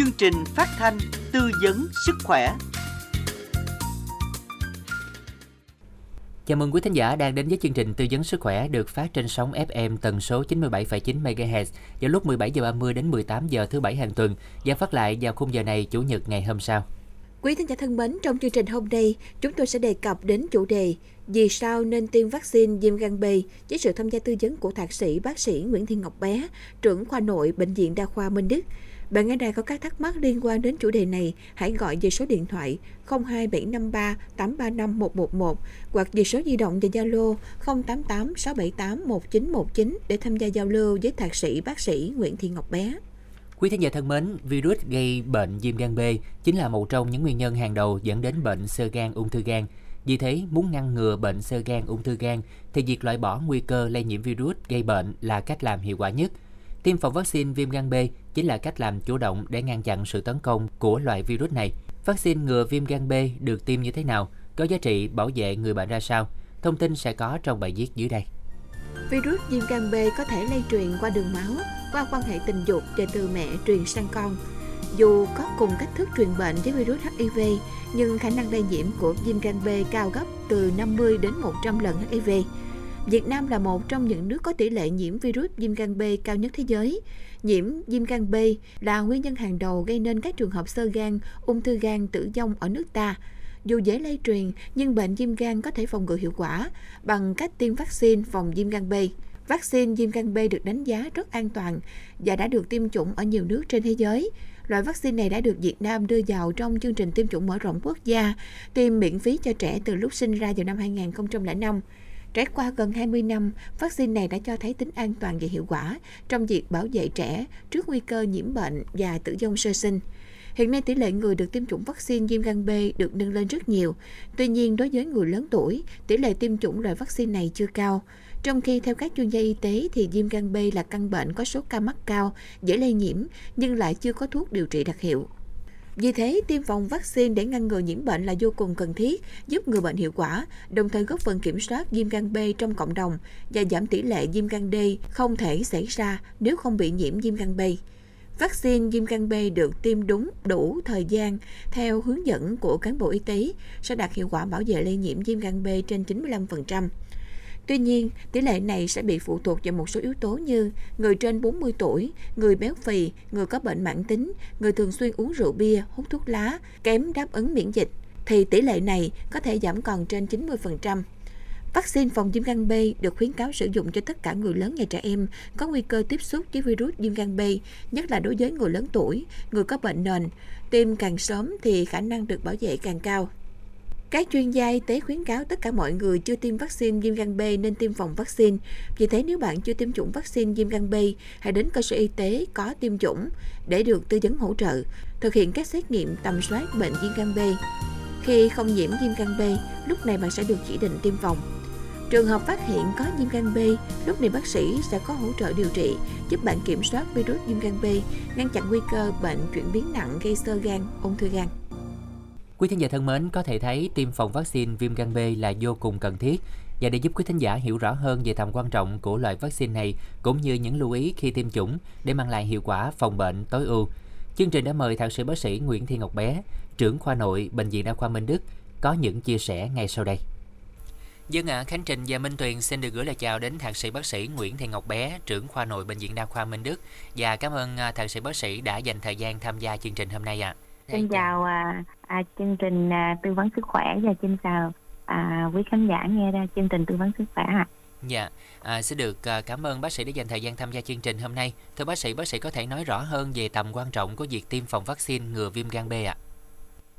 chương trình phát thanh tư vấn sức khỏe. Chào mừng quý thính giả đang đến với chương trình tư vấn sức khỏe được phát trên sóng FM tần số 97,9 MHz vào lúc 17 giờ 30 đến 18 giờ thứ bảy hàng tuần và phát lại vào khung giờ này chủ nhật ngày hôm sau. Quý thính giả thân mến, trong chương trình hôm nay, chúng tôi sẽ đề cập đến chủ đề Vì sao nên tiêm vaccine viêm gan B với sự tham gia tư vấn của thạc sĩ bác sĩ Nguyễn Thị Ngọc Bé, trưởng khoa nội Bệnh viện Đa khoa Minh Đức. Bạn nghe đài có các thắc mắc liên quan đến chủ đề này, hãy gọi về số điện thoại 02753 835 111 hoặc về số di động và Zalo 088 678 1919 để tham gia giao lưu với thạc sĩ bác sĩ Nguyễn Thị Ngọc Bé. Quý thính giả thân mến, virus gây bệnh viêm gan B chính là một trong những nguyên nhân hàng đầu dẫn đến bệnh sơ gan ung thư gan. Vì thế, muốn ngăn ngừa bệnh sơ gan ung thư gan thì việc loại bỏ nguy cơ lây nhiễm virus gây bệnh là cách làm hiệu quả nhất. Tiêm phòng vaccine viêm gan B chính là cách làm chủ động để ngăn chặn sự tấn công của loại virus này. Vaccine ngừa viêm gan B được tiêm như thế nào? Có giá trị bảo vệ người bệnh ra sao? Thông tin sẽ có trong bài viết dưới đây. Virus viêm gan B có thể lây truyền qua đường máu, qua quan hệ tình dục và từ mẹ truyền sang con. Dù có cùng cách thức truyền bệnh với virus HIV, nhưng khả năng lây nhiễm của viêm gan B cao gấp từ 50 đến 100 lần HIV. Việt Nam là một trong những nước có tỷ lệ nhiễm virus viêm gan B cao nhất thế giới. Nhiễm viêm gan B là nguyên nhân hàng đầu gây nên các trường hợp sơ gan, ung thư gan tử vong ở nước ta. Dù dễ lây truyền, nhưng bệnh viêm gan có thể phòng ngừa hiệu quả bằng cách tiêm vaccine phòng viêm gan B. Vaccine viêm gan B được đánh giá rất an toàn và đã được tiêm chủng ở nhiều nước trên thế giới. Loại vaccine này đã được Việt Nam đưa vào trong chương trình tiêm chủng mở rộng quốc gia, tiêm miễn phí cho trẻ từ lúc sinh ra vào năm 2005. Trải qua gần 20 năm, vaccine này đã cho thấy tính an toàn và hiệu quả trong việc bảo vệ trẻ trước nguy cơ nhiễm bệnh và tử vong sơ sinh. Hiện nay tỷ lệ người được tiêm chủng vaccine viêm gan B được nâng lên rất nhiều. Tuy nhiên, đối với người lớn tuổi, tỷ lệ tiêm chủng loại vaccine này chưa cao. Trong khi theo các chuyên gia y tế thì viêm gan B là căn bệnh có số ca mắc cao, dễ lây nhiễm nhưng lại chưa có thuốc điều trị đặc hiệu. Vì thế, tiêm phòng vaccine để ngăn ngừa nhiễm bệnh là vô cùng cần thiết, giúp người bệnh hiệu quả, đồng thời góp phần kiểm soát viêm gan B trong cộng đồng và giảm tỷ lệ viêm gan D không thể xảy ra nếu không bị nhiễm viêm gan B. Vaccine viêm gan B được tiêm đúng đủ thời gian theo hướng dẫn của cán bộ y tế sẽ đạt hiệu quả bảo vệ lây nhiễm viêm gan B trên 95%. Tuy nhiên, tỷ lệ này sẽ bị phụ thuộc vào một số yếu tố như người trên 40 tuổi, người béo phì, người có bệnh mãn tính, người thường xuyên uống rượu bia, hút thuốc lá, kém đáp ứng miễn dịch, thì tỷ lệ này có thể giảm còn trên 90%. Vaccine phòng viêm gan B được khuyến cáo sử dụng cho tất cả người lớn và trẻ em có nguy cơ tiếp xúc với virus viêm gan B, nhất là đối với người lớn tuổi, người có bệnh nền. Tiêm càng sớm thì khả năng được bảo vệ càng cao. Các chuyên gia y tế khuyến cáo tất cả mọi người chưa tiêm vaccine viêm gan B nên tiêm phòng vaccine. Vì thế nếu bạn chưa tiêm chủng vaccine viêm gan B, hãy đến cơ sở y tế có tiêm chủng để được tư vấn hỗ trợ, thực hiện các xét nghiệm tầm soát bệnh viêm gan B. Khi không nhiễm viêm gan B, lúc này bạn sẽ được chỉ định tiêm phòng. Trường hợp phát hiện có viêm gan B, lúc này bác sĩ sẽ có hỗ trợ điều trị, giúp bạn kiểm soát virus viêm gan B, ngăn chặn nguy cơ bệnh chuyển biến nặng gây sơ gan, ung thư gan. Quý thính giả thân mến, có thể thấy tiêm phòng vaccine viêm gan B là vô cùng cần thiết. Và để giúp quý thính giả hiểu rõ hơn về tầm quan trọng của loại vaccine này cũng như những lưu ý khi tiêm chủng để mang lại hiệu quả phòng bệnh tối ưu, chương trình đã mời thạc sĩ bác sĩ Nguyễn Thị Ngọc Bé, trưởng khoa nội Bệnh viện Đa khoa Minh Đức có những chia sẻ ngay sau đây. Dân ạ, Khánh Trình và Minh Tuyền xin được gửi lời chào đến thạc sĩ bác sĩ Nguyễn Thị Ngọc Bé, trưởng khoa nội Bệnh viện Đa khoa Minh Đức và cảm ơn à, thạc sĩ bác sĩ đã dành thời gian tham gia chương trình hôm nay ạ. À. Xin chào à, à, chương trình à, tư vấn sức khỏe và xin chào à, quý khán giả nghe ra chương trình tư vấn sức khỏe ạ. À. Dạ, à, xin được à, cảm ơn bác sĩ đã dành thời gian tham gia chương trình hôm nay. Thưa bác sĩ, bác sĩ có thể nói rõ hơn về tầm quan trọng của việc tiêm phòng vaccine ngừa viêm gan B ạ?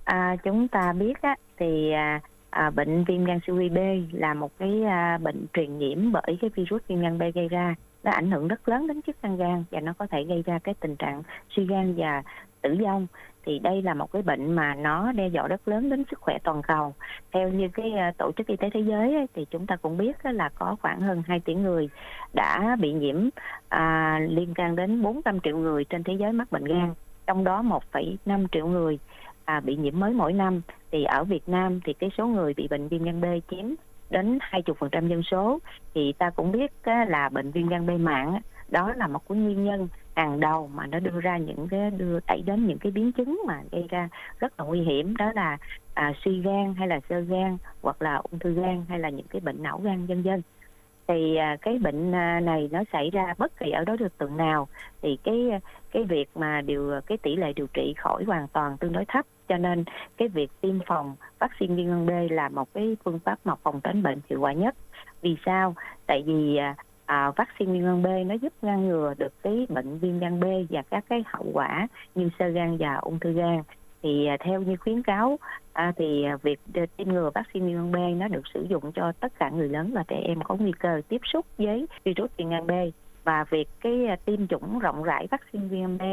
À? À, chúng ta biết á, thì à, à, bệnh viêm gan siêu vi B là một cái à, bệnh truyền nhiễm bởi cái virus viêm gan B gây ra nó ảnh hưởng rất lớn đến chức năng gan và nó có thể gây ra cái tình trạng suy gan và tử vong thì đây là một cái bệnh mà nó đe dọa rất lớn đến sức khỏe toàn cầu. Theo như cái ờ, tổ chức y tế thế giới ấy, thì chúng ta cũng biết là có khoảng hơn 2 tỷ người đã bị nhiễm à, liên quan đến 400 triệu người trên thế giới mắc bệnh gan. Trong đó 1,5 triệu người à, bị nhiễm mới mỗi năm. Thì ở Việt Nam thì cái số người bị bệnh viêm gan B chiếm đến 20% dân số. Thì ta cũng biết là bệnh viêm gan B mạng đó là một cái nguyên nhân hàng đầu mà nó đưa ra những cái đưa đẩy đến những cái biến chứng mà gây ra rất là nguy hiểm đó là à, suy gan hay là sơ gan hoặc là ung thư gan hay là những cái bệnh não gan vân vân. Thì à, cái bệnh à, này nó xảy ra bất kỳ ở đối tượng nào thì cái à, cái việc mà điều à, cái tỷ lệ điều trị khỏi hoàn toàn tương đối thấp. Cho nên cái việc tiêm phòng vaccine viêm gan B là một cái phương pháp mà phòng tránh bệnh hiệu quả nhất. Vì sao? Tại vì à, vaccine viêm gan B nó giúp ngăn ngừa được cái bệnh viêm gan B và các cái hậu quả như sơ gan và ung thư gan. Thì à, theo như khuyến cáo à, thì à, việc tiêm ngừa vaccine viêm gan B nó được sử dụng cho tất cả người lớn và trẻ em có nguy cơ tiếp xúc với virus viêm gan B. Và việc cái à, tiêm chủng rộng rãi vaccine viêm gan B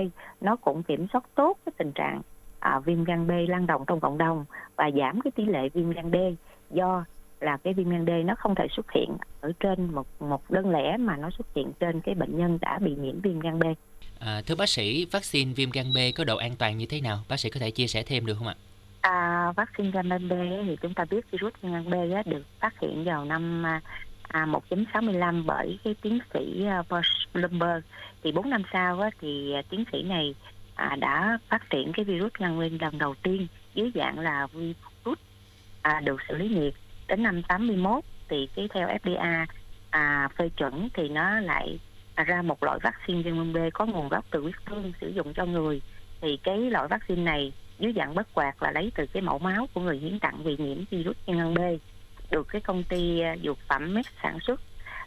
nó cũng kiểm soát tốt cái tình trạng à, viêm gan B lan rộng trong cộng đồng và giảm cái tỷ lệ viêm gan B do là cái viêm gan D nó không thể xuất hiện ở trên một một đơn lẻ mà nó xuất hiện trên cái bệnh nhân đã bị nhiễm viêm gan B. À, thưa bác sĩ, vaccine viêm gan B có độ an toàn như thế nào? Bác sĩ có thể chia sẻ thêm được không ạ? À, vaccine gan B thì chúng ta biết virus viêm gan B được phát hiện vào năm à, 1965 bởi cái tiến sĩ uh, Bloomberg. Thì 4 năm sau á, thì tiến sĩ này à, đã phát triển cái virus gan B lần đầu tiên dưới dạng là virus à, được xử lý nhiệt đến năm 81 thì cái theo FDA à, phê chuẩn thì nó lại ra một loại vaccine viêm gan B có nguồn gốc từ huyết tương sử dụng cho người. Thì cái loại vaccine này dưới dạng bất quạt là lấy từ cái mẫu máu của người hiến tặng bị nhiễm virus viêm gan B được cái công ty à, dược phẩm Med sản xuất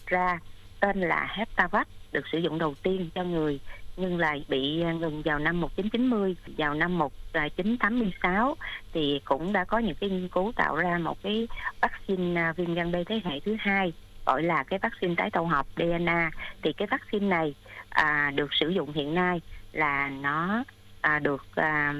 ra tên là Heptavac được sử dụng đầu tiên cho người nhưng lại bị à, ngừng vào năm 1990 vào năm 1986 à, thì cũng đã có những cái nghiên cứu tạo ra một cái vaccine à, viêm gan B thế hệ thứ hai gọi là cái vaccine tái tổ hợp DNA thì cái vaccine này à, được sử dụng hiện nay là nó à, được à,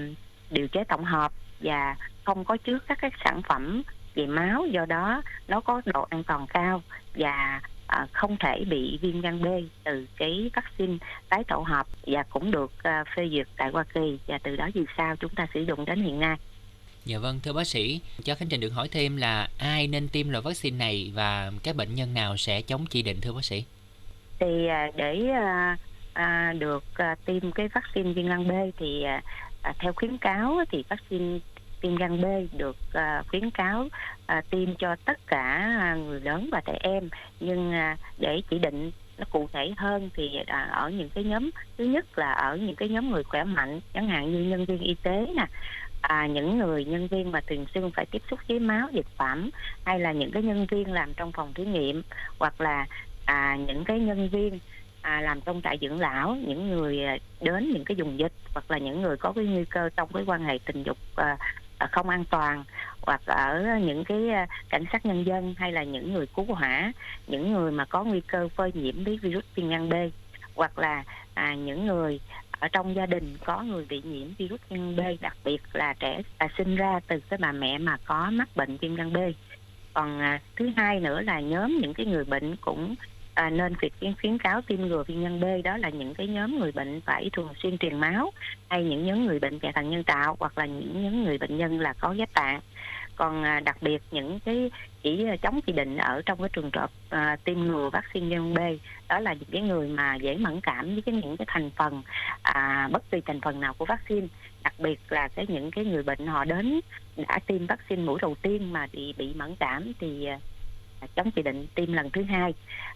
điều chế tổng hợp và không có chứa các cái sản phẩm về máu do đó nó có độ an toàn cao và à, không thể bị viêm gan B từ cái vaccine tái tổ hợp và cũng được à, phê duyệt tại Hoa Kỳ và từ đó vì sao chúng ta sử dụng đến hiện nay. Dạ vâng, thưa bác sĩ, cho Khánh Trình được hỏi thêm là ai nên tiêm loại vaccine này và các bệnh nhân nào sẽ chống chỉ định thưa bác sĩ? Thì à, để à, à, được à, tiêm cái vaccine viêm gan B thì à, à, theo khuyến cáo thì vaccine viêm gan B được uh, khuyến cáo uh, tiêm cho tất cả à, người lớn và trẻ em. Nhưng uh, để chỉ định nó cụ thể hơn thì à, ở những cái nhóm thứ nhất là ở những cái nhóm người khỏe mạnh chẳng hạn như nhân viên y tế nè à, những người nhân viên mà thường xuyên phải tiếp xúc với máu dịch phẩm hay là những cái nhân viên làm trong phòng thí nghiệm hoặc là à, những cái nhân viên à, làm trong trại dưỡng lão những người đến những cái vùng dịch hoặc là những người có cái nguy cơ trong cái quan hệ tình dục à, À, không an toàn hoặc ở những cái à, cảnh sát nhân dân hay là những người cứu hỏa những người mà có nguy cơ phơi nhiễm với virus viêm gan B hoặc là à, những người ở trong gia đình có người bị nhiễm virus viêm gan B đặc biệt là trẻ à, sinh ra từ cái bà mẹ mà có mắc bệnh viêm gan B. Còn à, thứ hai nữa là nhóm những cái người bệnh cũng à, nên việc khuyến, khuyến cáo tiêm ngừa viêm gan B đó là những cái nhóm người bệnh phải thường xuyên truyền máu hay những nhóm người bệnh chạy thận nhân tạo hoặc là những nhóm người bệnh nhân là có ghép tạng. Còn à, đặc biệt những cái chỉ chống chỉ định ở trong cái trường hợp à, tiêm ngừa vaccine viêm B đó là những cái người mà dễ mẫn cảm với cái những cái thành phần à, bất kỳ thành phần nào của vaccine. Đặc biệt là cái những cái người bệnh họ đến đã tiêm vaccine mũi đầu tiên mà bị bị mẫn cảm thì à, chống chỉ định tiêm lần thứ hai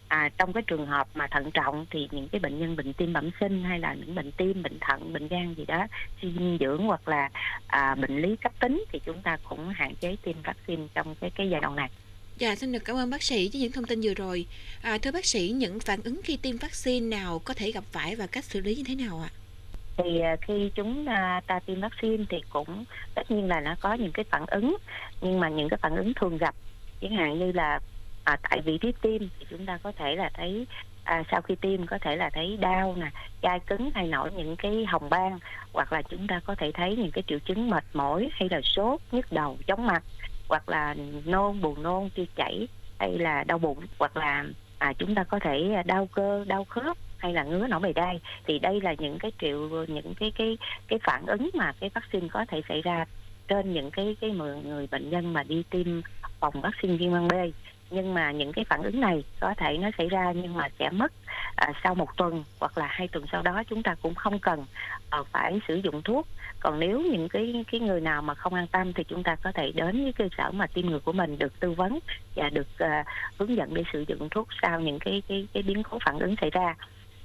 à, trong cái trường hợp mà thận trọng thì những cái bệnh nhân bệnh tim bẩm sinh hay là những bệnh tim bệnh thận bệnh gan gì đó suy dinh dưỡng hoặc là à, bệnh lý cấp tính thì chúng ta cũng hạn chế tiêm vaccine trong cái cái giai đoạn này Dạ, xin được cảm ơn bác sĩ với những thông tin vừa rồi. À, thưa bác sĩ, những phản ứng khi tiêm vaccine nào có thể gặp phải và cách xử lý như thế nào ạ? Thì à, khi chúng à, ta tiêm vaccine thì cũng tất nhiên là nó có những cái phản ứng, nhưng mà những cái phản ứng thường gặp chẳng hạn như là à, tại vị trí tiêm thì chúng ta có thể là thấy à, sau khi tiêm có thể là thấy đau nè chai cứng hay nổi những cái hồng ban hoặc là chúng ta có thể thấy những cái triệu chứng mệt mỏi hay là sốt nhức đầu chóng mặt hoặc là nôn buồn nôn tiêu chảy hay là đau bụng hoặc là à, chúng ta có thể đau cơ đau khớp hay là ngứa nổi bề đai. Thì đây là những cái triệu những cái cái cái phản ứng mà cái vaccine có thể xảy ra trên những cái cái người bệnh nhân mà đi tiêm phòng vaccine viêm gan B nhưng mà những cái phản ứng này có thể nó xảy ra nhưng mà sẽ mất à, sau một tuần hoặc là hai tuần sau đó chúng ta cũng không cần à, phải sử dụng thuốc. Còn nếu những cái cái người nào mà không an tâm thì chúng ta có thể đến với cơ sở mà tiêm ngừa của mình được tư vấn và được à, hướng dẫn để sử dụng thuốc sau những cái cái cái biến cố phản ứng xảy ra.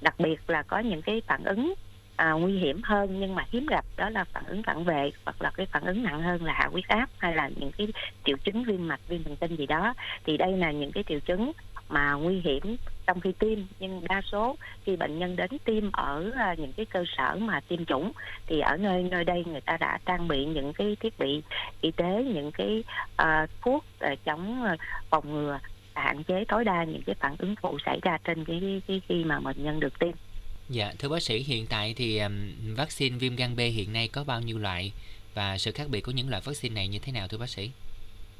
Đặc biệt là có những cái phản ứng à, nguy hiểm hơn nhưng mà hiếm gặp đó là phản ứng phản vệ hoặc là cái phản ứng nặng hơn là hạ huyết áp hay là những cái triệu chứng viêm mạch viêm thần kinh gì đó thì đây là những cái triệu chứng mà nguy hiểm trong khi tiêm nhưng đa số khi bệnh nhân đến tiêm ở à, những cái cơ sở mà tiêm chủng thì ở nơi nơi đây người ta đã trang bị những cái thiết bị y tế những cái uh, thuốc uh, chống uh, phòng ngừa hạn chế tối đa những cái phản ứng phụ xảy ra trên cái, cái khi mà bệnh nhân được tiêm. Dạ, thưa bác sĩ, hiện tại thì um, vaccine viêm gan B hiện nay có bao nhiêu loại? Và sự khác biệt của những loại vaccine này như thế nào thưa bác sĩ?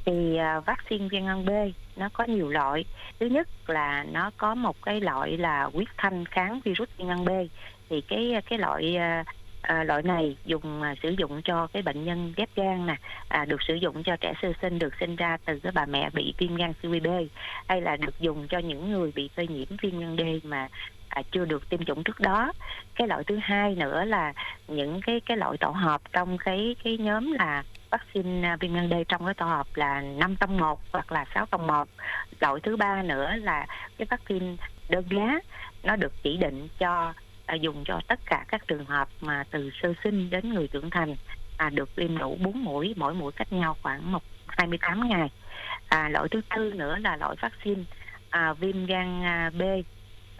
thì uh, vaccine viêm gan B nó có nhiều loại. Thứ nhất là nó có một cái loại là huyết thanh kháng virus viêm gan B. Thì cái cái loại uh, À, loại này dùng à, sử dụng cho cái bệnh nhân ghép gan nè à, được sử dụng cho trẻ sơ sinh được sinh ra từ cái bà mẹ bị viêm gan siêu B. Hay là được dùng cho những người bị phơi nhiễm viêm gan D mà à, chưa được tiêm chủng trước đó cái loại thứ hai nữa là những cái cái loại tổ hợp trong cái cái nhóm là vaccine à, viêm gan D trong cái tổ hợp là 5 trong 1 hoặc là 6 trong 1. Loại thứ ba nữa là cái vaccine đơn giá nó được chỉ định cho à, dùng cho tất cả các trường hợp mà từ sơ sinh đến người trưởng thành à, được tiêm đủ 4 mũi, mỗi mũi cách nhau khoảng một 28 ngày. À, loại thứ tư nữa là loại vaccine à, viêm gan à, B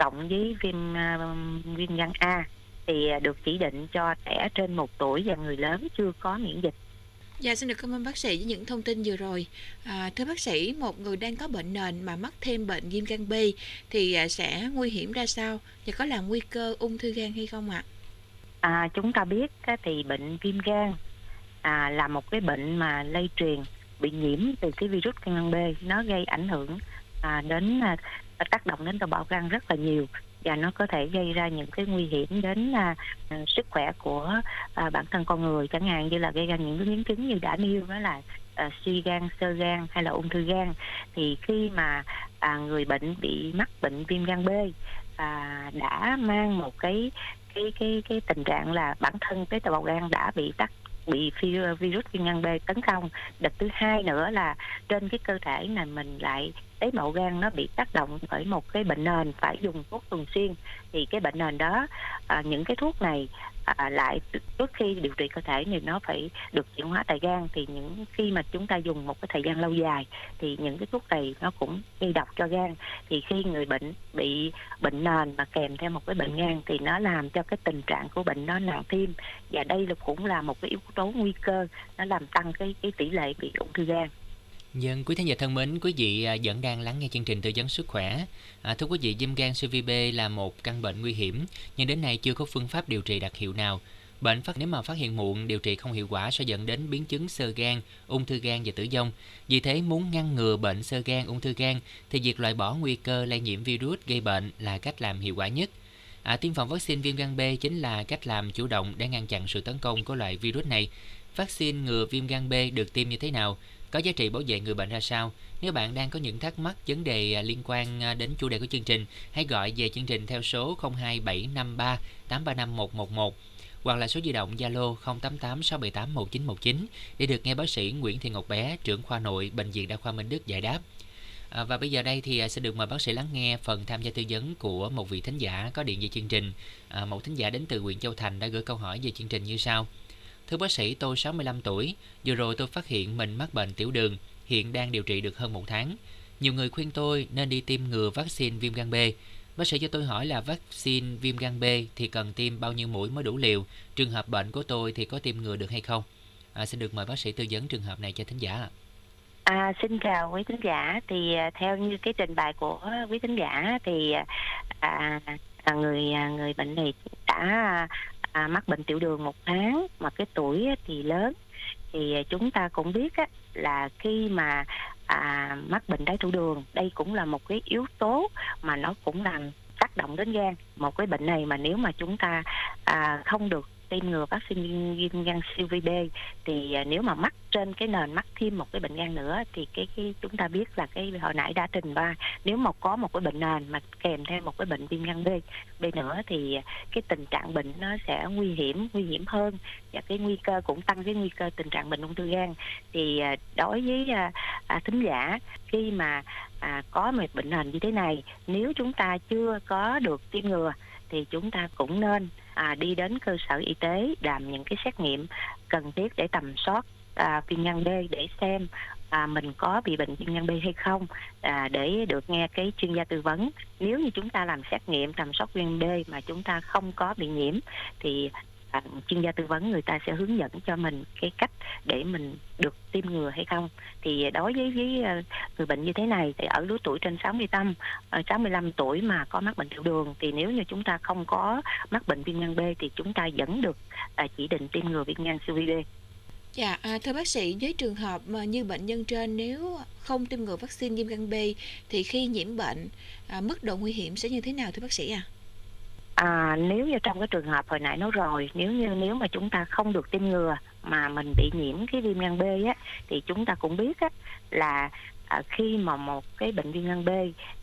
cộng với viêm à, viêm gan A thì được chỉ định cho trẻ trên một tuổi và người lớn chưa có miễn dịch Dạ xin được cảm ơn bác sĩ với những thông tin vừa rồi. À, thưa bác sĩ, một người đang có bệnh nền mà mắc thêm bệnh viêm gan B thì à, sẽ nguy hiểm ra sao và có là nguy cơ ung thư gan hay không ạ? À, chúng ta biết thì bệnh viêm gan à, là một cái bệnh mà lây truyền bị nhiễm từ cái virus gan B nó gây ảnh hưởng à, đến à, tác động đến tế bào gan rất là nhiều và nó có thể gây ra những cái nguy hiểm đến à, à, sức khỏe của à, bản thân con người. Chẳng hạn như là gây ra những cái biến chứng như đã nêu đó là à, suy gan sơ gan hay là ung thư gan. Thì khi mà à, người bệnh bị mắc bệnh viêm gan B à, đã mang một cái cái cái cái tình trạng là bản thân cái tế bào gan đã bị tắc bị virus viêm gan B tấn công. Đợt thứ hai nữa là trên cái cơ thể này mình lại tế bào gan nó bị tác động bởi một cái bệnh nền phải dùng thuốc thường xuyên thì cái bệnh nền đó à, những cái thuốc này à, lại trước khi điều trị cơ thể thì nó phải được chuyển hóa tại gan. Thì những khi mà chúng ta dùng một cái thời gian lâu dài thì những cái thuốc này nó cũng gây độc cho gan. Thì khi người bệnh bị bệnh nền mà kèm theo một cái bệnh gan thì nó làm cho cái tình trạng của bệnh nó nặng thêm. Và đây là cũng là một cái yếu tố nguy cơ nó làm tăng cái cái tỷ lệ bị ung thư gan. Dân quý thính giả thân mến, quý vị à, vẫn đang lắng nghe chương trình tư vấn sức khỏe. À, thưa quý vị, viêm gan siêu vi B là một căn bệnh nguy hiểm, nhưng đến nay chưa có phương pháp điều trị đặc hiệu nào. Bệnh phát nếu mà phát hiện muộn, điều trị không hiệu quả sẽ dẫn đến biến chứng sơ gan, ung thư gan và tử vong. Vì thế muốn ngăn ngừa bệnh sơ gan, ung thư gan thì việc loại bỏ nguy cơ lây nhiễm virus gây bệnh là cách làm hiệu quả nhất. À, tiêm phòng vaccine viêm gan B chính là cách làm chủ động để ngăn chặn sự tấn công của loại virus này. Vaccine ngừa viêm gan B được tiêm như thế nào? Có giá trị bảo vệ người bệnh ra sao. Nếu bạn đang có những thắc mắc vấn đề à, liên quan à, đến chủ đề của chương trình, hãy gọi về chương trình theo số 02753 835 111 hoặc là số di động Zalo 088 678 1919 để được nghe bác sĩ Nguyễn Thị Ngọc Bé, trưởng khoa nội Bệnh viện Đa khoa Minh Đức giải đáp. À, và bây giờ đây thì à, sẽ được mời bác sĩ lắng nghe phần tham gia tư vấn của một vị thính giả có điện về chương trình. À, một thính giả đến từ huyện Châu Thành đã gửi câu hỏi về chương trình như sau. Thưa bác sĩ, tôi 65 tuổi, vừa rồi tôi phát hiện mình mắc bệnh tiểu đường, hiện đang điều trị được hơn một tháng. Nhiều người khuyên tôi nên đi tiêm ngừa vaccine viêm gan B. Bác sĩ cho tôi hỏi là vaccine viêm gan B thì cần tiêm bao nhiêu mũi mới đủ liều? Trường hợp bệnh của tôi thì có tiêm ngừa được hay không? À, xin được mời bác sĩ tư vấn trường hợp này cho thính giả À, xin chào quý thính giả thì à, theo như cái trình bày của quý thính giả thì à, à người à, người bệnh này đã à, mắc bệnh tiểu đường một tháng mà cái tuổi thì lớn. Thì à, chúng ta cũng biết á, là khi mà à, mắc bệnh đái tháo đường đây cũng là một cái yếu tố mà nó cũng làm tác động đến gan. Một cái bệnh này mà nếu mà chúng ta à, không được tiêm ngừa vaccine viêm gan siêu vi B. Thì à, nếu mà mắc trên cái nền mắc thêm một cái bệnh gan nữa thì cái cái chúng ta biết là cái hồi nãy đã trình ba nếu mà có một cái bệnh nền mà kèm theo một cái bệnh viêm gan B B nữa thì à, cái tình trạng bệnh nó sẽ nguy hiểm nguy hiểm hơn và cái nguy cơ cũng tăng cái nguy cơ tình trạng bệnh ung thư gan. Thì à, đối với à, à, thính giả khi mà à, có một bệnh nền như thế này nếu chúng ta chưa có được tiêm ngừa thì chúng ta cũng nên à, đi đến cơ sở y tế làm những cái xét nghiệm cần thiết để tầm soát à, viêm gan B để xem à, mình có bị bệnh viêm gan B hay không à, để được nghe cái chuyên gia tư vấn. Nếu như chúng ta làm xét nghiệm tầm soát viêm B mà chúng ta không có bị nhiễm thì à, chuyên gia tư vấn người ta sẽ hướng dẫn cho mình cái cách để mình được tiêm ngừa hay không thì đối với với à, người bệnh như thế này thì ở lứa tuổi trên 65 65 ờ, tuổi mà có mắc bệnh tiểu đường thì nếu như chúng ta không có mắc bệnh viêm gan B thì chúng ta vẫn được à, chỉ định tiêm ngừa viêm gan siêu vi B Dạ, à, thưa bác sĩ, với trường hợp mà như bệnh nhân trên nếu không tiêm ngừa vaccine viêm gan B thì khi nhiễm bệnh, à, mức độ nguy hiểm sẽ như thế nào thưa bác sĩ à? À, nếu như trong cái trường hợp hồi nãy nói rồi, nếu như nếu mà chúng ta không được tiêm ngừa mà mình bị nhiễm cái viêm gan B á, thì chúng ta cũng biết á, là à, khi mà một cái bệnh viêm gan B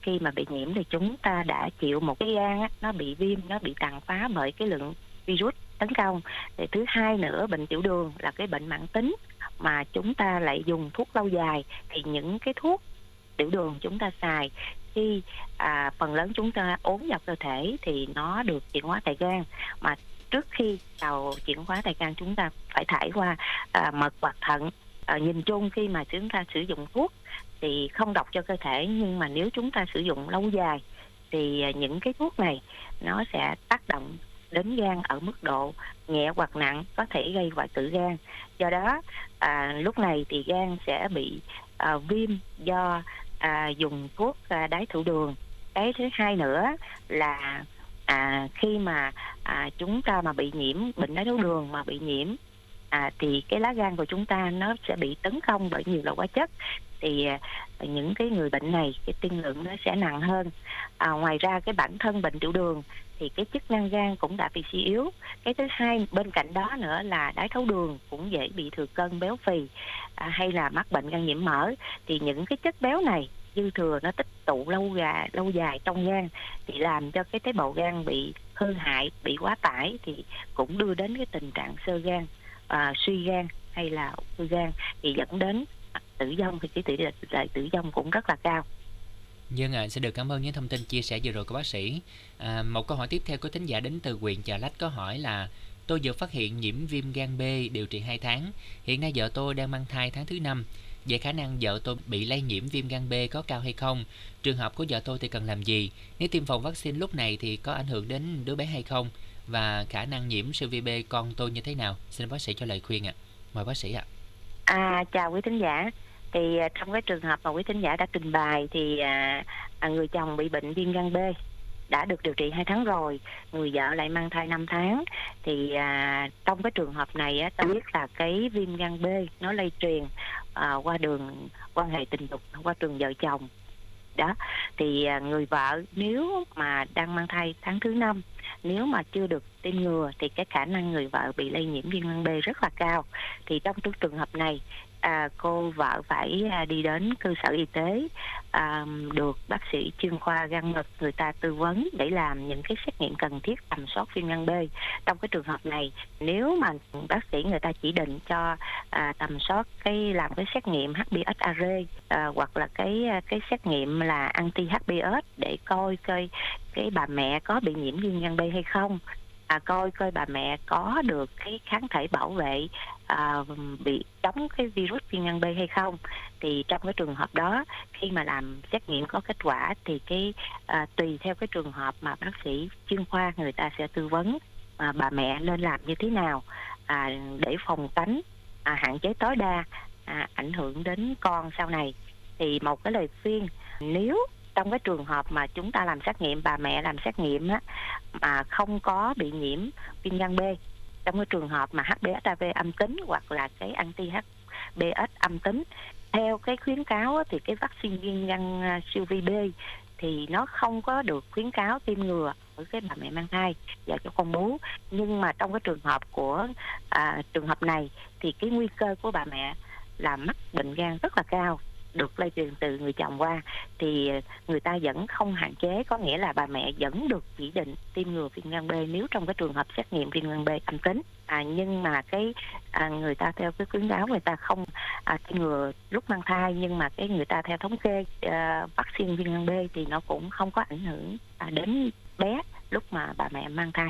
khi mà bị nhiễm thì chúng ta đã chịu một cái gan á, nó bị viêm, nó bị tàn phá bởi cái lượng virus tấn công. Thì thứ hai nữa bệnh tiểu đường là cái bệnh mãn tính mà chúng ta lại dùng thuốc lâu dài thì những cái thuốc tiểu đường chúng ta xài khi à, phần lớn chúng ta uống vào cơ thể thì nó được chuyển hóa tại gan. Mà trước khi tàu chuyển hóa tại gan chúng ta phải thải qua à, mật hoặc thận. À, nhìn chung khi mà chúng ta sử dụng thuốc thì không độc cho cơ thể nhưng mà nếu chúng ta sử dụng lâu dài thì à, những cái thuốc này nó sẽ tác động đến gan ở mức độ nhẹ hoặc nặng có thể gây hoại tử gan. Do đó à, lúc này thì gan sẽ bị à, viêm do à, dùng thuốc à, đái tháo đường. Cái thứ hai nữa là à, khi mà à, chúng ta mà bị nhiễm bệnh đái tháo đường mà bị nhiễm à, thì cái lá gan của chúng ta nó sẽ bị tấn công bởi nhiều loại hóa chất. Thì à, những cái người bệnh này cái tiên lượng nó sẽ nặng hơn. À, ngoài ra cái bản thân bệnh tiểu đường thì cái chức năng gan cũng đã bị suy yếu. Cái thứ hai bên cạnh đó nữa là đái tháo đường cũng dễ bị thừa cân béo phì à, hay là mắc bệnh gan nhiễm mỡ. Thì những cái chất béo này dư thừa nó tích tụ lâu dài lâu dài trong gan thì làm cho cái tế bào gan bị hư hại bị quá tải thì cũng đưa đến cái tình trạng sơ gan à, suy gan hay là ung gan thì dẫn đến tử vong thì cái tỷ lệ tử vong cũng rất là cao Dân ạ, à, sẽ được cảm ơn những thông tin chia sẻ vừa rồi của bác sĩ. À, một câu hỏi tiếp theo của thính giả đến từ huyện Chợ Lách có hỏi là Tôi vừa phát hiện nhiễm viêm gan B điều trị 2 tháng. Hiện nay vợ tôi đang mang thai tháng thứ năm. Vậy khả năng vợ tôi bị lây nhiễm viêm gan B có cao hay không? Trường hợp của vợ tôi thì cần làm gì? Nếu tiêm phòng vaccine lúc này thì có ảnh hưởng đến đứa bé hay không? Và khả năng nhiễm siêu vi B con tôi như thế nào? Xin bác sĩ cho lời khuyên ạ. À. Mời bác sĩ ạ. À. à, chào quý thính giả thì à, trong cái trường hợp mà quý thính giả đã trình bày thì à, à, người chồng bị bệnh viêm gan B đã được điều trị hai tháng rồi người vợ lại mang thai 5 tháng thì à, trong cái trường hợp này á ta biết là cái viêm gan B nó lây truyền à, qua đường quan hệ tình dục qua trường vợ chồng. Đó thì à, người vợ nếu mà đang mang thai tháng thứ năm nếu mà chưa được tiêm ngừa thì cái khả năng người vợ bị lây nhiễm viêm gan B rất là cao. Thì trong trường hợp này à, cô vợ phải à, đi đến cơ sở y tế à, được bác sĩ chuyên khoa gan mật người ta tư vấn để làm những cái xét nghiệm cần thiết tầm soát viêm gan B. Trong cái trường hợp này nếu mà bác sĩ người ta chỉ định cho à, tầm soát cái làm cái xét nghiệm HBsAg à, hoặc là cái à, cái xét nghiệm là anti HBs để coi coi cái bà mẹ có bị nhiễm viêm gan B hay không. À, coi coi bà mẹ có được cái kháng thể bảo vệ à, bị chống cái virus viêm gan B hay không. Thì trong cái trường hợp đó khi mà làm xét nghiệm có kết quả thì cái à, tùy theo cái trường hợp mà bác sĩ chuyên khoa người ta sẽ tư vấn à, bà mẹ nên làm như thế nào à, để phòng tránh à, hạn chế tối đa à, ảnh hưởng đến con sau này. Thì một cái lời khuyên nếu trong cái trường hợp mà chúng ta làm xét nghiệm bà mẹ làm xét nghiệm á mà không có bị nhiễm viêm gan B trong cái trường hợp mà HBsAg âm tính hoặc là cái anti HBs âm tính theo cái khuyến cáo thì cái vaccine viêm gan à, siêu vi B thì nó không có được khuyến cáo tiêm ngừa ở cái bà mẹ mang thai và cho con bú. Nhưng mà trong cái trường hợp của à, trường hợp này thì cái nguy cơ của bà mẹ là mắc bệnh gan rất là cao được lây truyền từ người chồng qua thì ờ, người ta vẫn không hạn chế. Có nghĩa là bà mẹ vẫn được chỉ định tiêm ngừa viêm gan B nếu trong cái trường hợp xét nghiệm viêm gan B âm tính. À, nhưng mà cái à, người ta theo cái khuyến cáo người ta không à, tiêm ngừa lúc mang thai nhưng mà cái người ta theo thống kê à, vaccine viêm gan B thì nó cũng không có ảnh hưởng à, đến bé lúc mà bà mẹ mang thai.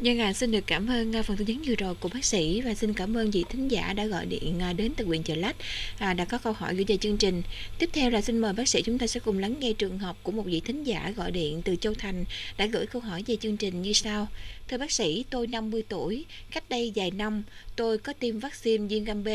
Dân vâng à, xin được cảm ơn à, phần tư vấn vừa rồi của bác sĩ và xin cảm ơn vị thính giả đã gọi điện à, đến từ huyện Chợ Lách à, đã có câu hỏi gửi về chương trình. Tiếp theo là xin mời bác sĩ chúng ta sẽ cùng lắng nghe trường hợp của một vị thính giả gọi điện từ Châu Thành đã gửi câu hỏi về chương trình như sau. Thưa bác sĩ, tôi 50 tuổi, cách đây vài năm tôi có tiêm vaccine viêm gan B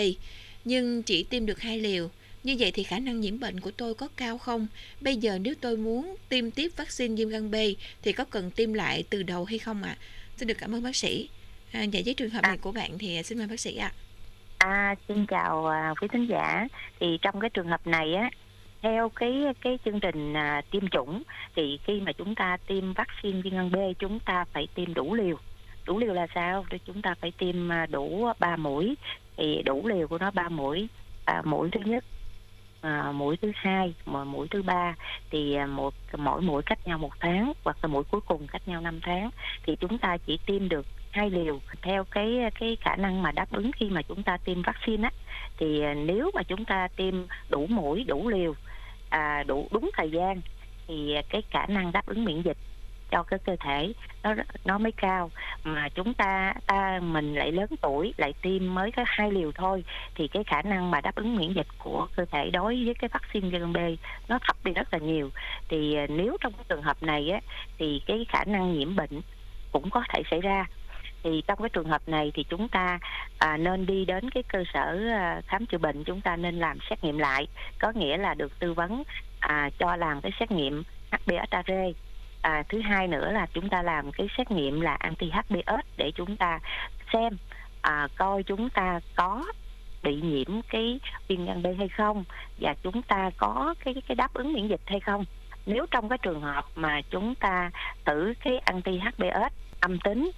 nhưng chỉ tiêm được hai liều. Như vậy thì khả năng nhiễm bệnh của tôi có cao không? Bây giờ nếu tôi muốn tiêm tiếp vaccine viêm gan B thì có cần tiêm lại từ đầu hay không ạ? À? Xin được cảm ơn bác sĩ. À, giải với trường hợp à. này của bạn thì xin mời bác sĩ ạ. À. à xin chào à, quý thính giả. Thì trong cái trường hợp này á theo cái cái chương trình à, tiêm chủng thì khi mà chúng ta tiêm vaccine viêm gan B chúng ta phải tiêm đủ liều. Đủ liều là sao? Thì chúng ta phải tiêm à, đủ 3 mũi thì đủ liều của nó 3 mũi. À, mũi thứ nhất à, mũi thứ hai mà mũi thứ ba. Thì à, một mỗi mũi cách nhau một tháng hoặc là mũi cuối cùng cách nhau 5 tháng. Thì chúng ta chỉ tiêm được hai liều theo cái cái khả năng mà đáp ứng khi mà chúng ta tiêm vaccine á. Thì à, nếu mà chúng ta tiêm đủ mũi đủ liều à, đủ đúng thời gian thì à, cái khả năng đáp ứng miễn dịch cho cái cơ thể nó nó mới cao. Mà chúng ta ta mình lại lớn tuổi lại tiêm mới có hai liều thôi thì cái khả năng mà đáp ứng miễn dịch của cơ thể đối với cái vaccine viêm B nó thấp đi rất là nhiều. Thì à, nếu trong cái trường hợp này á thì cái khả năng nhiễm bệnh cũng có thể xảy ra. Thì trong cái trường hợp này thì chúng ta à, nên đi đến cái cơ sở à, khám chữa bệnh chúng ta nên làm xét nghiệm lại. Có nghĩa là được tư vấn à, cho làm cái xét nghiệm HBsAg à, thứ hai nữa là chúng ta làm cái xét nghiệm là anti HBs để chúng ta xem à, coi chúng ta có bị nhiễm cái viêm gan B hay không và chúng ta có cái cái đáp ứng miễn dịch hay không. Nếu trong cái trường hợp mà chúng ta thử cái anti HBs âm tính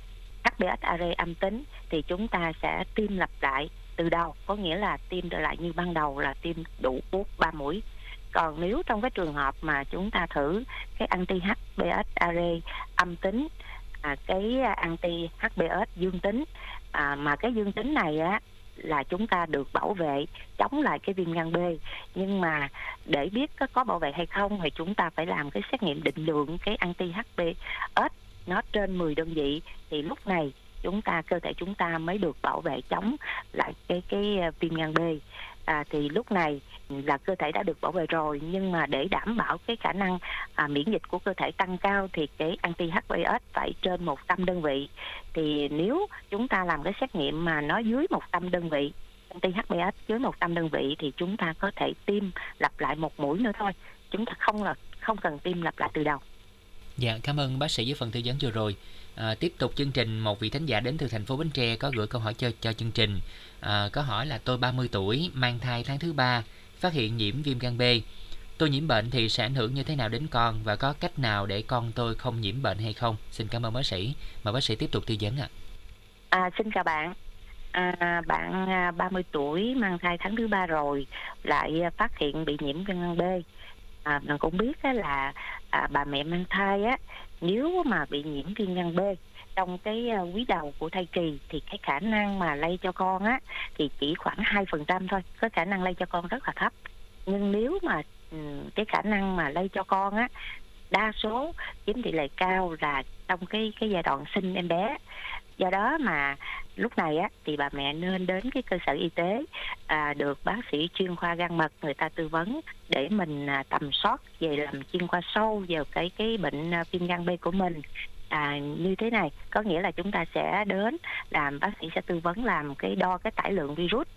HBs are âm tính thì chúng ta sẽ tiêm lặp lại từ đầu có nghĩa là tiêm trở lại như ban đầu là tiêm đủ bút ba mũi còn nếu trong cái trường hợp mà chúng ta thử cái anti HBS array âm tính à, cái anti HBS dương tính à, mà cái dương tính này á là chúng ta được bảo vệ chống lại cái viêm gan B. Nhưng mà để biết có, có bảo vệ hay không thì chúng ta phải làm cái xét nghiệm định lượng cái anti HBS nó trên 10 đơn vị. Thì lúc này chúng ta cơ thể chúng ta mới được bảo vệ chống lại cái cái viêm gan B. À, thì lúc này là cơ thể đã được bảo vệ rồi nhưng mà để đảm bảo cái khả năng à, miễn dịch của cơ thể tăng cao thì cái anti HBs phải trên 100 đơn vị thì nếu chúng ta làm cái xét nghiệm mà nó dưới 100 đơn vị anti HBs dưới 100 đơn vị thì chúng ta có thể tiêm lặp lại một mũi nữa thôi chúng ta không là không cần tiêm lặp lại từ đầu Dạ, cảm ơn bác sĩ với phần tư vấn vừa rồi. À, tiếp tục chương trình, một vị thánh giả đến từ thành phố Bến Tre có gửi câu hỏi cho cho chương trình. À, có hỏi là tôi 30 tuổi, mang thai tháng thứ ba, phát hiện nhiễm viêm gan B. Tôi nhiễm bệnh thì sẽ ảnh hưởng như thế nào đến con và có cách nào để con tôi không nhiễm bệnh hay không? Xin cảm ơn bác sĩ. Mà bác sĩ tiếp tục tư vấn ạ. À. à, xin chào bạn. À, bạn à, 30 tuổi mang thai tháng thứ ba rồi lại à, phát hiện bị nhiễm viêm gan B à, mình cũng biết là à, bà mẹ mang thai á nếu mà bị nhiễm viêm gan B trong cái ờ, quý đầu của thai kỳ thì cái khả năng mà lây cho con á thì chỉ khoảng hai phần trăm thôi có khả năng lây cho con rất là thấp. Nhưng nếu mà ừ, cái khả năng mà lây cho con á đa số chiếm tỷ lệ cao là trong cái cái giai đoạn sinh em bé. Do đó mà lúc này á thì bà mẹ nên đến cái cơ sở y tế à, được bác sĩ chuyên khoa gan mật người ta tư vấn để mình à, tầm soát về làm chuyên khoa sâu vào cái cái bệnh à, viêm gan B của mình à, như thế này có nghĩa là chúng ta sẽ đến làm bác sĩ sẽ tư vấn làm cái đo cái tải lượng virus.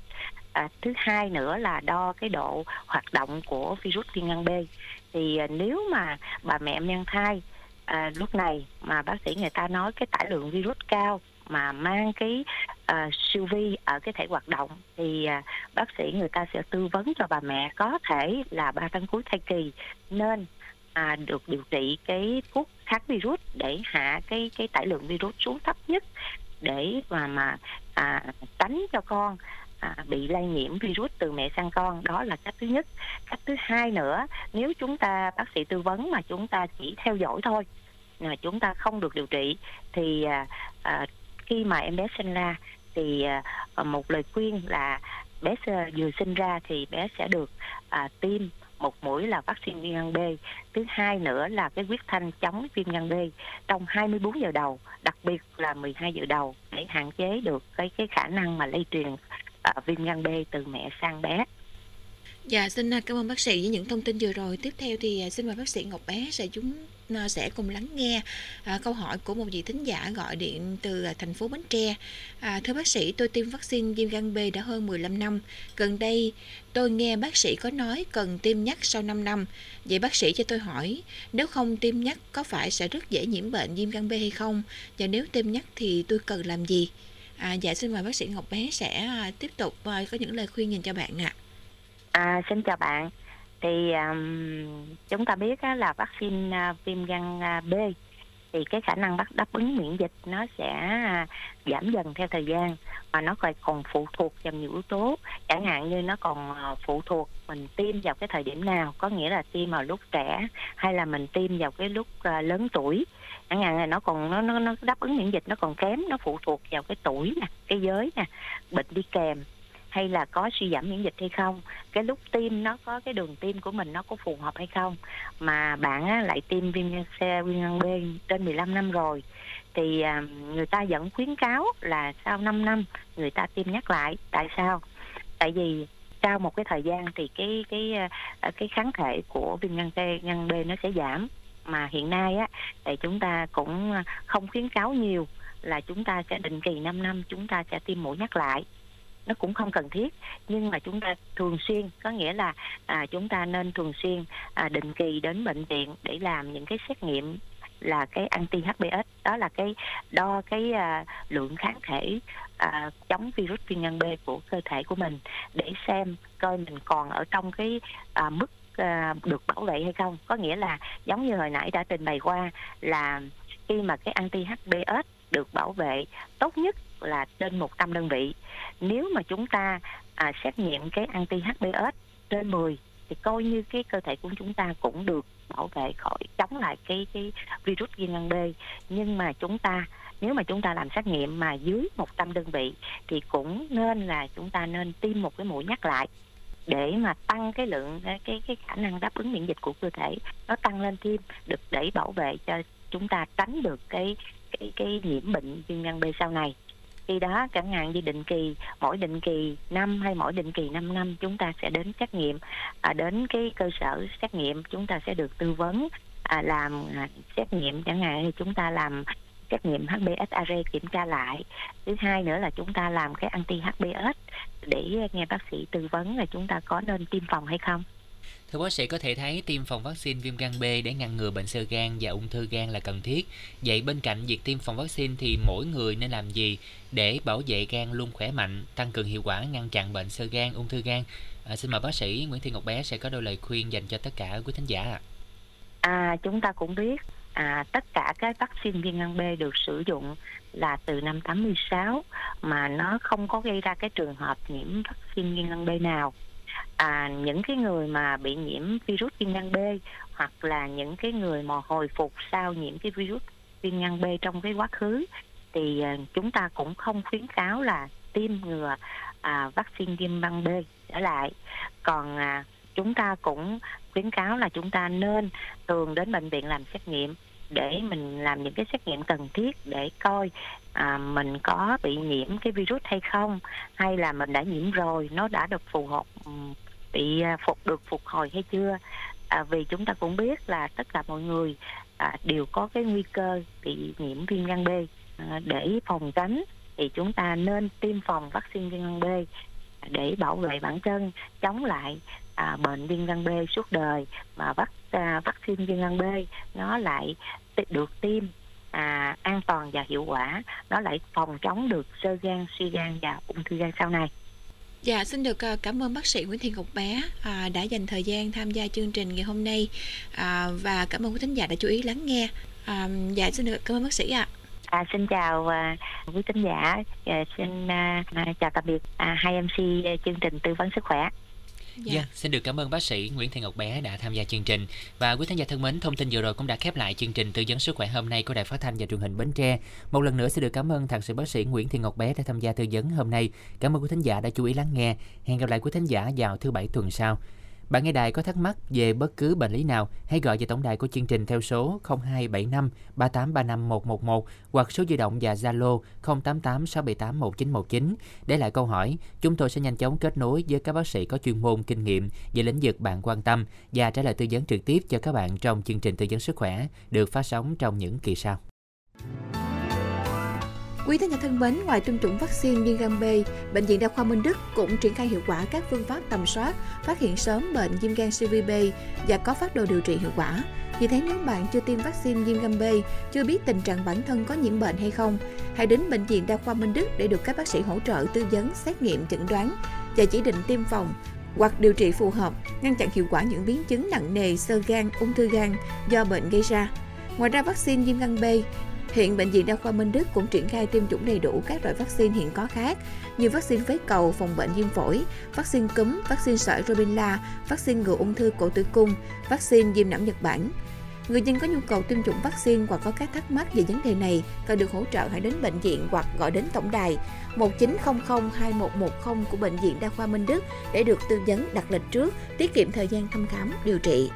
À, thứ hai nữa là đo cái độ hoạt động của virus viêm gan B. Thì à, nếu mà bà mẹ mang thai à, lúc này mà bác sĩ người ta nói cái tải lượng virus cao mà mang cái à, siêu vi ở cái thể hoạt động thì à, bác sĩ người ta sẽ tư vấn cho bà mẹ có thể là ba tháng cuối thai kỳ. Nên à, được điều trị cái thuốc kháng virus để hạ cái cái tải lượng virus xuống thấp nhất để mà mà à, tránh cho con à, bị lây nhiễm virus từ mẹ sang con. Đó là cách thứ nhất. Cách thứ hai nữa nếu chúng ta bác sĩ tư vấn mà chúng ta chỉ theo dõi thôi mà chúng ta không được điều trị thì à, à, khi mà em bé sinh ra thì à, một lời khuyên là bé à, vừa sinh ra thì bé sẽ được à, tiêm một mũi là vaccine viêm gan B, thứ hai nữa là cái huyết thanh chống viêm gan B trong 24 giờ đầu, đặc biệt là 12 giờ đầu để hạn chế được cái cái khả năng mà lây truyền uh, viêm gan B từ mẹ sang bé. Dạ, xin à, cảm ơn bác sĩ với những thông tin vừa rồi. Tiếp theo thì à, xin mời bác sĩ Ngọc Bé sẽ chúng à, sẽ cùng lắng nghe à, câu hỏi của một vị thính giả gọi điện từ thành phố Bến Tre. À, thưa bác sĩ, tôi tiêm vaccine viêm gan B đã hơn 15 năm. Gần đây, tôi nghe bác sĩ có nói cần tiêm nhắc sau 5 năm. Vậy bác sĩ cho tôi hỏi, nếu không tiêm nhắc có phải sẽ rất dễ nhiễm bệnh viêm gan B hay không? Và nếu tiêm nhắc thì tôi cần làm gì? À, dạ xin mời bác sĩ Ngọc Bé sẽ tiếp tục có những lời khuyên dành cho bạn ạ. À. À, xin chào bạn. Thì um, chúng ta biết á, là vaccine uh, viêm gan uh, B thì cái khả năng bắt đáp ứng miễn dịch nó sẽ uh, giảm dần theo thời gian và nó còn còn phụ thuộc vào nhiều yếu tố. Chẳng hạn như nó còn uh, phụ thuộc mình tiêm vào cái thời điểm nào có nghĩa là tiêm vào lúc trẻ hay là mình tiêm vào cái lúc uh, lớn tuổi. Chẳng hạn là nó còn nó nó nó đáp ứng miễn dịch nó còn kém nó phụ thuộc vào cái tuổi nè cái giới nè bệnh đi kèm hay là có suy giảm miễn dịch hay không? Cái lúc tiêm nó có cái đường tiêm của mình nó có phù hợp hay không? Mà bạn á, lại tiêm viêm gan C viêm gan B trên 15 năm rồi thì à, người ta vẫn khuyến cáo là sau 5 năm người ta tiêm nhắc lại. Tại sao? Tại vì sau một cái thời gian thì cái cái à, à, cái kháng thể của viêm gan C gan B nó sẽ giảm. Mà hiện nay á thì chúng ta cũng à, không khuyến cáo nhiều là chúng ta sẽ định kỳ 5 năm chúng ta sẽ tiêm mũi nhắc lại nó cũng không cần thiết. Nhưng mà chúng ta thường xuyên có nghĩa là à, chúng ta nên thường xuyên à, định kỳ đến bệnh viện để làm những cái xét nghiệm là cái anti HBS đó là cái đo cái à, lượng kháng thể à, chống virus viêm gan B của cơ thể của mình để xem coi mình còn ở trong cái à, mức à, được bảo vệ hay không. Có nghĩa là giống như hồi nãy đã trình bày qua là khi mà cái anti HBS được bảo vệ tốt nhất là trên 100 đơn vị. Nếu mà chúng ta à, xét nghiệm cái anti HBS trên 10 thì coi như cái cơ thể của chúng ta cũng được bảo vệ khỏi chống lại cái cái virus viêm gan B. Nhưng mà chúng ta nếu mà chúng ta làm xét nghiệm mà dưới 100 đơn vị thì cũng nên là chúng ta nên tiêm một cái mũi nhắc lại để mà tăng cái lượng cái cái khả năng đáp ứng miễn dịch của cơ thể. Nó tăng lên thêm được để bảo vệ cho chúng ta tránh được cái cái cái nhiễm bệnh viêm gan B sau này khi đó chẳng hạn như định kỳ mỗi định kỳ năm hay mỗi định kỳ 5 năm chúng ta sẽ đến xét nghiệm à, đến cái cơ sở xét nghiệm chúng ta sẽ được tư vấn à, làm à, xét nghiệm chẳng hạn như chúng ta làm xét nghiệm HBsAg kiểm tra lại. Thứ hai nữa là chúng ta làm cái anti HBs để nghe bác sĩ tư vấn là chúng ta có nên tiêm phòng hay không. Thưa bác sĩ có thể thấy tiêm phòng vaccine viêm gan B để ngăn ngừa bệnh sơ gan và ung thư gan là cần thiết. Vậy bên cạnh việc tiêm phòng vaccine thì mỗi người nên làm gì để bảo vệ gan luôn khỏe mạnh, tăng cường hiệu quả ngăn chặn bệnh sơ gan, ung thư gan? À, xin mời bác sĩ Nguyễn Thị Ngọc Bé sẽ có đôi lời khuyên dành cho tất cả quý thính giả. À, chúng ta cũng biết à, tất cả các vaccine viêm gan B được sử dụng là từ năm 86 mà nó không có gây ra cái trường hợp nhiễm vaccine viêm gan B nào à, những cái người mà bị nhiễm virus viêm gan B hoặc là những cái người mà hồi phục sau nhiễm cái virus viêm gan B trong cái quá khứ thì à, chúng ta cũng không khuyến cáo là tiêm ngừa à, vaccine viêm gan B trở lại. Còn à, chúng ta cũng khuyến cáo là chúng ta nên thường đến bệnh viện làm xét nghiệm để mình làm những cái xét nghiệm cần thiết để coi à, mình có bị nhiễm cái virus hay không hay là mình đã nhiễm rồi nó đã được phù hợp bị à, phục được phục hồi hay chưa. À, vì chúng ta cũng biết là tất cả mọi người à, đều có cái nguy cơ bị nhiễm viêm gan B. À, để phòng tránh thì chúng ta nên tiêm phòng vaccine viêm gan B để bảo vệ bản thân chống lại à, bệnh viêm gan B suốt đời. Mà vắc à, vaccine viêm gan B nó lại được tiêm à, an toàn và hiệu quả nó lại phòng chống được sơ gan suy gan và ung thư gan sau này Dạ, xin được à, cảm ơn bác sĩ Nguyễn Thị Ngọc Bé à, đã dành thời gian tham gia chương trình ngày hôm nay à, và cảm ơn quý thính giả đã chú ý lắng nghe. À, dạ xin được cảm ơn bác sĩ ạ. À, xin chào à, quý thính giả, à, xin à, à, chào tạm biệt à, hai MC chương trình tư vấn sức khỏe. Dạ. Yeah, xin được cảm ơn bác sĩ Nguyễn Thị Ngọc Bé đã tham gia chương trình. Và quý khán giả thân mến, thông tin vừa rồi cũng đã khép lại chương trình tư vấn sức khỏe hôm nay của Đài Phát thanh và Truyền hình Bến Tre. Một lần nữa xin được cảm ơn thạc sĩ bác sĩ Nguyễn Thị Ngọc Bé đã tham gia tư vấn hôm nay. Cảm ơn quý khán giả đã chú ý lắng nghe. Hẹn gặp lại quý khán giả vào thứ bảy tuần sau. Bạn nghe đài có thắc mắc về bất cứ bệnh lý nào, hãy gọi về tổng đài của chương trình theo số 0275 3835 111 hoặc số di động và Zalo 088 678 1919 để lại câu hỏi. Chúng tôi sẽ nhanh chóng kết nối với các bác sĩ có chuyên môn kinh nghiệm về lĩnh vực bạn quan tâm và trả lời tư vấn trực tiếp cho các bạn trong chương trình tư vấn sức khỏe được phát sóng trong những kỳ sau. Quý thính giả thân mến, ngoài tiêm chủng vaccine viêm gan B, Bệnh viện Đa khoa Minh Đức cũng triển khai hiệu quả các phương pháp tầm soát, phát hiện sớm bệnh viêm gan CVB B và có phát đồ điều trị hiệu quả. Vì thế nếu bạn chưa tiêm vaccine viêm gan B, chưa biết tình trạng bản thân có nhiễm bệnh hay không, hãy đến Bệnh viện Đa khoa Minh Đức để được các bác sĩ hỗ trợ tư vấn, xét nghiệm, chẩn đoán và chỉ định tiêm phòng hoặc điều trị phù hợp, ngăn chặn hiệu quả những biến chứng nặng nề sơ gan, ung thư gan do bệnh gây ra. Ngoài ra vaccine viêm gan B Hiện Bệnh viện Đa khoa Minh Đức cũng triển khai tiêm chủng đầy đủ các loại vaccine hiện có khác như vaccine phế cầu phòng bệnh viêm phổi, vaccine cúm, vaccine sởi rubella, vaccine ngừa ung thư cổ tử cung, vaccine viêm não Nhật Bản. Người dân có nhu cầu tiêm chủng vaccine hoặc có các thắc mắc về vấn đề này cần được hỗ trợ hãy đến bệnh viện hoặc gọi đến tổng đài 1900 2110 của Bệnh viện Đa khoa Minh Đức để được tư vấn đặt lịch trước, tiết kiệm thời gian thăm khám, điều trị.